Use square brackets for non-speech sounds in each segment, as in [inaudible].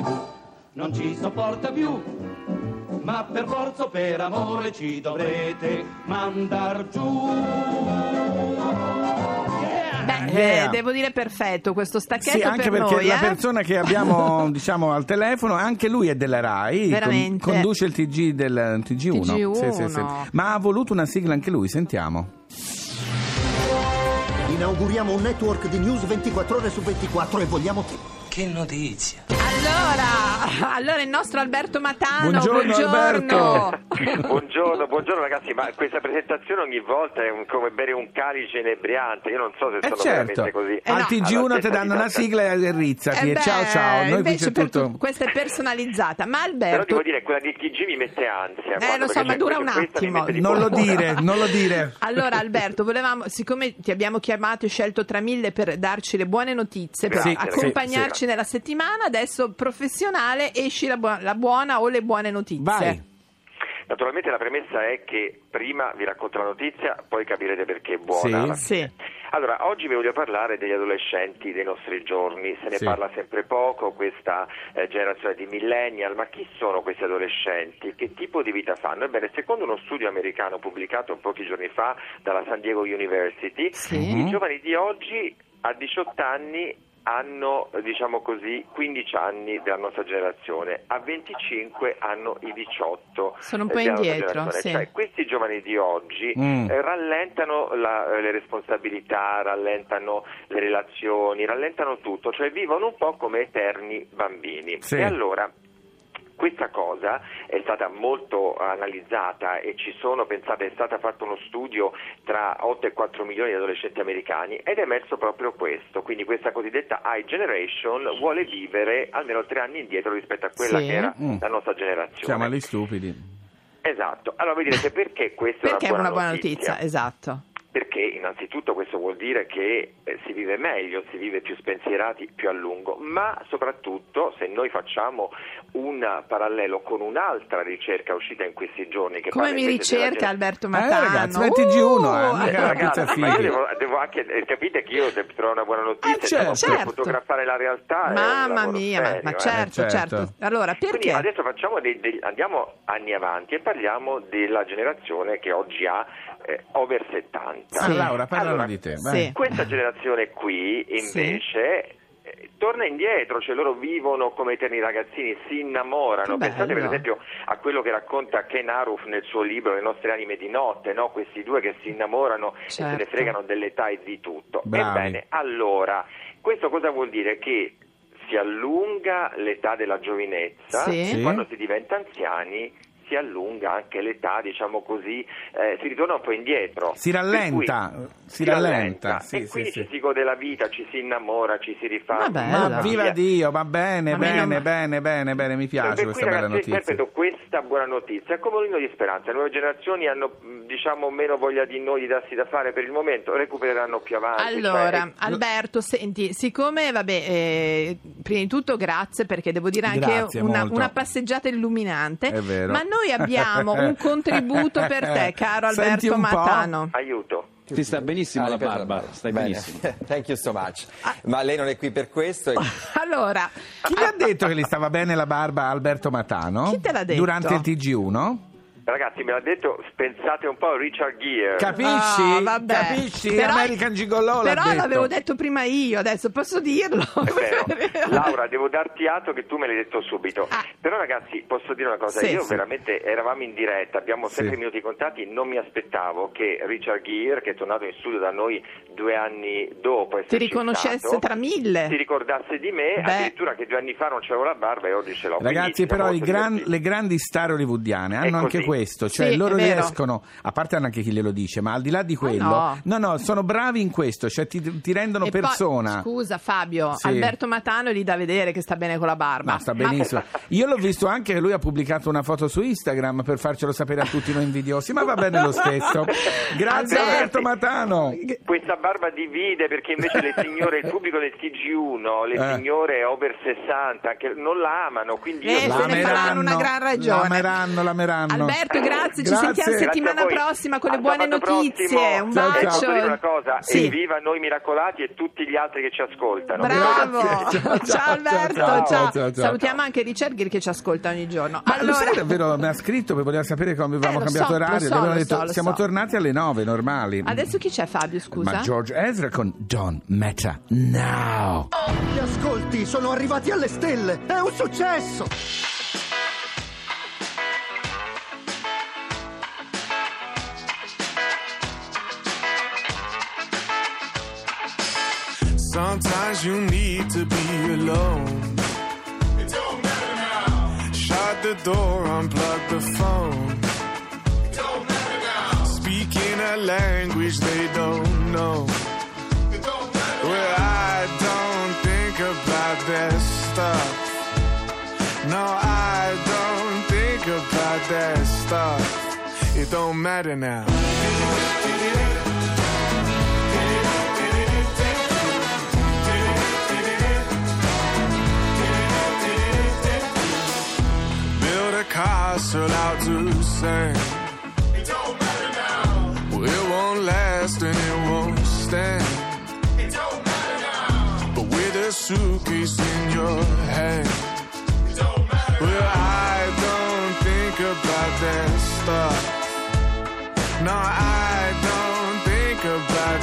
tv non ci sopporta più. Ma per forza o per amore ci dovrete mandar giù. Beh, Yeah. eh, devo dire perfetto questo stacchetto Sì, anche per perché noi. la eh. persona che abbiamo [laughs] diciamo al telefono, anche lui è della RAI, con- Veramente. conduce il TG del TG1. TG1. Sì, sì, sì. Ma ha voluto una sigla anche lui, sentiamo. Inauguriamo un network di news 24 ore su 24 e vogliamo che... Che notizia! Allora, [laughs] allora il nostro Alberto Matano, Buongiorno, Alberto. [laughs] buongiorno, buongiorno ragazzi, ma questa presentazione ogni volta è un- come bere un calice inebriante, io non so se Eh sono certo, veramente così. Eh al no. TG1 ti danno di una sigla e rizzati Eh e beh, ciao ciao, noi qui invece c'è per tutto... tu- questa è personalizzata, ma Però Alberto... devo dire, quella del TG mi mette ansia. Eh, lo so, ma dura un attimo. di Non lo dire, [laughs] non lo dire. Allora Alberto, volevamo, siccome ti abbiamo chiamato e scelto tra mille per darci le buone notizie, per Sì, accompagnarci sì, sì. nella settimana, adesso professionale esci la, buona- la buona o le buone notizie. Vai. Naturalmente la premessa è che prima vi racconto la notizia, poi capirete perché è buona. Sì. Sì. Allora, oggi vi voglio parlare degli adolescenti dei nostri giorni, se ne Sì. parla sempre poco, questa eh, generazione di millennial, ma chi sono questi adolescenti? Che tipo di vita fanno? Ebbene, secondo uno studio americano pubblicato pochi giorni fa dalla San Diego University, Sì. i giovani di oggi a 18 anni hanno, eh, diciamo così, 15 anni della nostra generazione, a 25 hanno i 18. Sono un po' della nostra indietro, generazione. sì. Cioè, questi giovani di oggi Mm. eh, rallentano la- eh, le responsabilità, rallentano le relazioni, rallentano tutto, cioè vivono un po' come eterni bambini. Sì. E allora questa cosa è stata molto analizzata e ci sono, pensate, è stato fatto uno studio tra 8 e 4 milioni di adolescenti americani ed è emerso proprio questo, quindi questa cosiddetta high generation vuole vivere almeno tre anni indietro rispetto a quella Sì. che era Mm. la nostra generazione. Siamo agli stupidi. Esatto, allora voi direte perché questa Perché è una buona, notizia? Esatto. Innanzitutto questo vuol dire che eh, si vive meglio, si vive più spensierati più a lungo, ma soprattutto se noi facciamo un parallelo con un'altra ricerca uscita in questi giorni che Come mi ricerca gen- Alberto Eh, Matano? ragazzi, ma è TG1, eh, Uh! mica la Ragazzi, ma io devo, devo anche eh, capite che io se trovo una buona notizia Eh, certo. devo Certo. fotografare la realtà Mamma mia, ma, serio, ma eh. certo, Eh, certo. certo. Allora, Quindi perché? adesso facciamo dei- dei- andiamo anni avanti e parliamo della generazione che oggi ha eh, over 70. Ah, Sì. Laura, parlano Allora, di te. sì. Questa generazione qui invece eh, torna indietro, cioè loro vivono come eterni ragazzini, si innamorano. Che Pensate per esempio a quello che racconta Ken Aruf nel suo libro Le nostre anime di notte, no? questi due che si innamorano e se ne Certo. fregano dell'età e di tutto. Bravi. Ebbene, allora, questo cosa vuol dire? Che si allunga l'età della giovinezza, Sì. Sì. quando si diventa anziani si allunga anche l'età, diciamo così, eh, si ritorna un po' indietro. Si rallenta, cui- si rallenta, sì, e sì, quindi sì. ci si gode la vita, ci si innamora, ci si rifà. Ma viva Dio, va bene, Ma bene, ma- bene, bene, bene, mi piace per questa cui, bella ragazzi, notizia. interpreto questa buona notizia come un inno di speranza. Le nuove generazioni hanno mh, diciamo meno voglia di noi di darsi da fare per il momento, recupereranno più avanti. Allora, cioè- Alberto, senti, siccome, vabbè, eh, prima di tutto grazie perché devo dire anche una, una passeggiata illuminante, È vero. ma noi abbiamo un [laughs] contributo per te, caro Senti Alberto. Matano. aiuto. Ti sta benissimo Ah, la barba, stai Bene. benissimo. [laughs] Thank you so much. Ah. Ma lei non è qui per questo? e- [laughs] Allora, Chi gli ha detto che gli stava bene la barba a Alberto Matano? Chi te l'ha detto? Durante il TG1? Ragazzi, me l'ha detto, pensate un po' a Richard Gere. Capisci? Ah, vabbè. Capisci? Però- American Gigolo l'ha Però detto. l'avevo detto prima io, adesso posso dirlo. [laughs] È vero. Laura, devo darti atto che tu me l'hai detto subito. Ah. Però ragazzi, posso dire una cosa, Sì, io sì. veramente eravamo in diretta, abbiamo Sì. sempre i minuti contati, non mi aspettavo che Richard Gere, che è tornato in studio da noi due anni dopo, Ti riconoscesse stato, tra mille. si ricordasse di me, Beh. addirittura che due anni fa non c'avevo la barba e oggi ce l'ho. Quindi Ragazzi, siamo però gran- le grandi star hollywoodiane hanno anche così. Questo, cioè Sì, loro è riescono, a parte anche chi glielo dice, ma al di là di quello, no. no, no, sono bravi in questo, cioè ti, ti rendono E poi, persona. scusa Fabio, Sì. Alberto Matano gli da vedere che sta bene con la barba. No, sta benissimo. [laughs] Io l'ho visto anche che lui ha pubblicato una foto su Instagram per farcelo sapere a tutti noi invidiosi, ma va bene lo stesso. [laughs] Grazie Alberto. Alberto Matano. Questa barba divide perché invece le signore, il pubblico del TG1, le Eh. signore over 60 che non la amano, quindi io Eh, se ne L'ameranno, faranno una gran ragione. l'ameranno, l'ameranno. Alberto, Alberto, grazie, ci Grazie. sentiamo Grazie a settimana prossima con le buone notizie. prossimo. Un Ciao, bacio. ciao. Una cosa? Sì. Evviva noi miracolati e tutti gli altri che ci ascoltano. Bravo, Grazie. ciao, Ciao, ciao, Alberto, ciao, ciao. ciao, ciao. Salutiamo anche Richard Gere che ci ascolta ogni giorno. Ma lo allora, sai davvero, mi ha scritto per voler sapere come avevamo Eh, cambiato so, lo orario. so, detto so, lo siamo so. tornati alle nove normali. adesso chi c'è Fabio, scusa? Ma George Ezra con Don't Matter Now. Gli ascolti sono arrivati alle stelle! È un successo! Sometimes you need to be alone. It don't matter now. Shut the door, unplug the phone. It don't matter now. Speaking a language they don't know. It don't matter well, I don't think about that stuff. No, I don't think about that stuff. It don't matter now.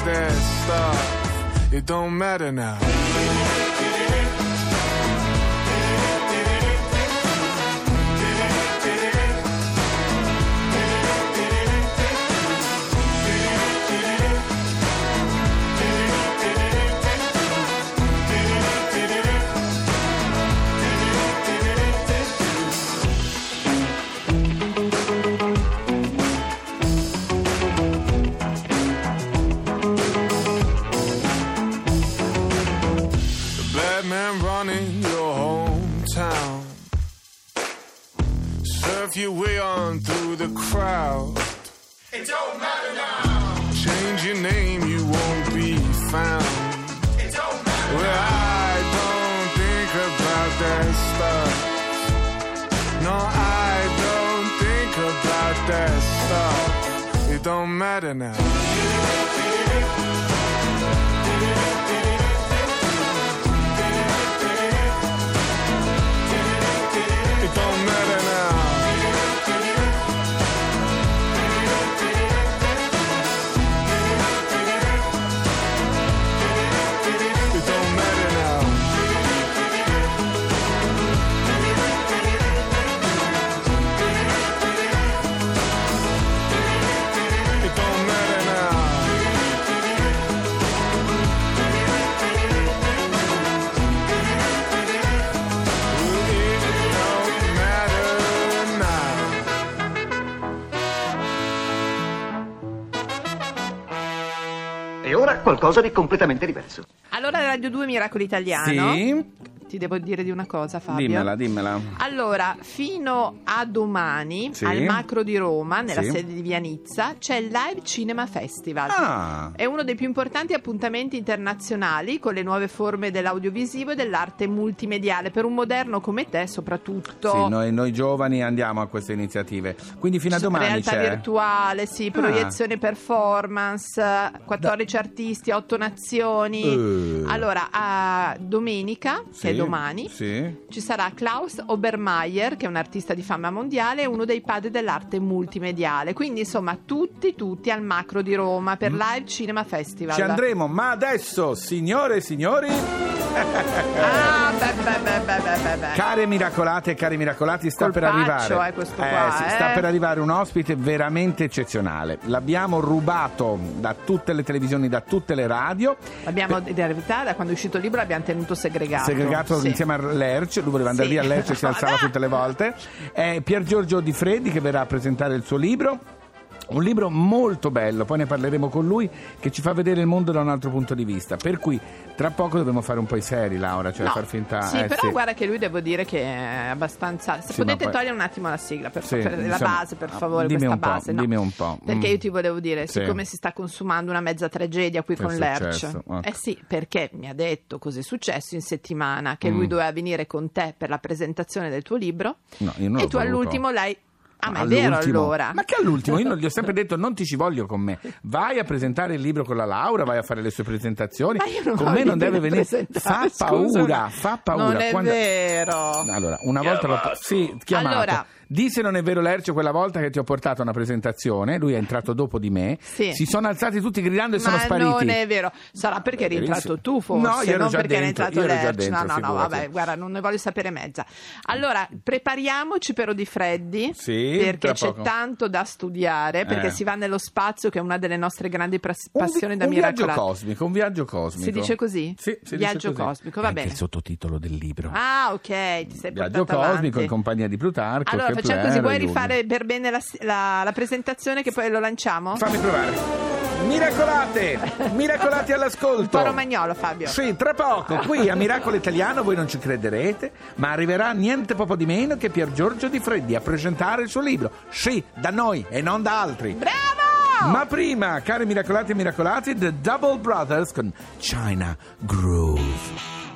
That stuff. It don't matter now. That stuff. It don't matter now. Qualcosa di completamente diverso. Allora Radio 2 Miracolo Italiano. Sì? Ti devo dire di una cosa Fabio. Dimmela, dimmela. Allora, fino a domani Sì. al Macro di Roma, nella Sì. sede di Vianizza, c'è il Live Cinema Festival. Ah. È uno dei più importanti appuntamenti internazionali con le nuove forme dell'audiovisivo e dell'arte multimediale, per un moderno come te soprattutto. Sì, noi, noi giovani andiamo a queste iniziative. Quindi fino a domani Realtà c'è. virtuale, sì, Ah. proiezione performance, 14 artisti, 8 nazioni. Eh. Allora, a domenica, Sì, che è domani, Sì. ci sarà Klaus Obermeier, che è un artista di fama mondiale e uno dei padri dell'arte multimediale. Quindi, insomma, tutti, tutti al macro di Roma per Live Cinema Festival. Mm. Ci andremo, ma adesso, signore e signori, Ah, beh, beh, beh, beh, beh, care miracolate e cari miracolati, sta per arrivare. eh, questo qua, sì, eh. sta per arrivare un ospite veramente eccezionale. L'abbiamo rubato da tutte le televisioni, da tutte le radio. Abbiamo, in verità, da quando è uscito il libro l'abbiamo tenuto segregato. segregato Sì. insieme a Lerch, lui voleva andare Sì. via, Lerch si [laughs] alzava tutte le volte. È Pier Giorgio Di Freddi che verrà a presentare il suo libro. Un libro molto bello, poi ne parleremo con lui, che ci fa vedere il mondo da un altro punto di vista. Per cui tra poco dobbiamo fare un po' i seri, Laura, cioè No, far finta. Sì, eh, però sì. guarda che lui devo dire che è abbastanza. Se Sì, potete poi- togliere un attimo la sigla, per Sì, favore, la base, per favore, dimmi questa un po', base. no. dimmi un po'. Perché Mm. io ti volevo dire, siccome si sta consumando una mezza tragedia qui Che è con Lerch. Ecco. Eh sì, perché mi ha detto così è successo in settimana che lui Mm. doveva venire con te per la presentazione del tuo libro. No, e tu all'ultimo l'hai Ah, ma è vero allora. Ma che all'ultimo? Io non gli ho sempre [laughs] detto non ti ci voglio con me. Vai a presentare il libro con la Laura, vai a fare le sue presentazioni. Ma io non con me non deve venire. Fa scusa. paura, fa paura. Non è Quando- vero. Allora, una volta l'ho sì, chiamato. Allora. Di se non è vero Lercio quella volta che ti ho portato a una presentazione, lui è entrato dopo di me, Sì. si sono alzati tutti gridando e Ma sono spariti. non è vero, sarà perché eri entrato tu forse, No, io ero non già perché era dentro, entrato io ero già Lerch. dentro, no, no, no, vabbè, guarda, non ne voglio sapere mezza. Allora, prepariamoci per Odi Freddi, Sì, perché c'è poco. tanto da studiare, perché Eh. si va nello spazio che è una delle nostre grandi pras- Un vi- passioni da un viaggio cosmico, un viaggio cosmico. Si dice così? Sì, si Viaggio dice così. cosmico, va È anche bene. il sottotitolo del libro. Ah, ok, ti sei Viaggio cosmico avanti. in compagnia di Plutarco. Allora, Kepler facciamo così, vuoi rifare per bene la, la- la presentazione che poi lo lanciamo? Fammi provare. Miracolate! Miracolati all'ascolto! Un po' romagnolo, Fabio. Sì, tra poco, qui a Miracolo Italiano voi non ci crederete, ma arriverà niente poco di meno che Pier Giorgio Di Freddi a presentare il suo libro. Sì, da noi e non da altri. Bravo! Ma prima, cari miracolati e miracolati, The Double Brothers con China Groove.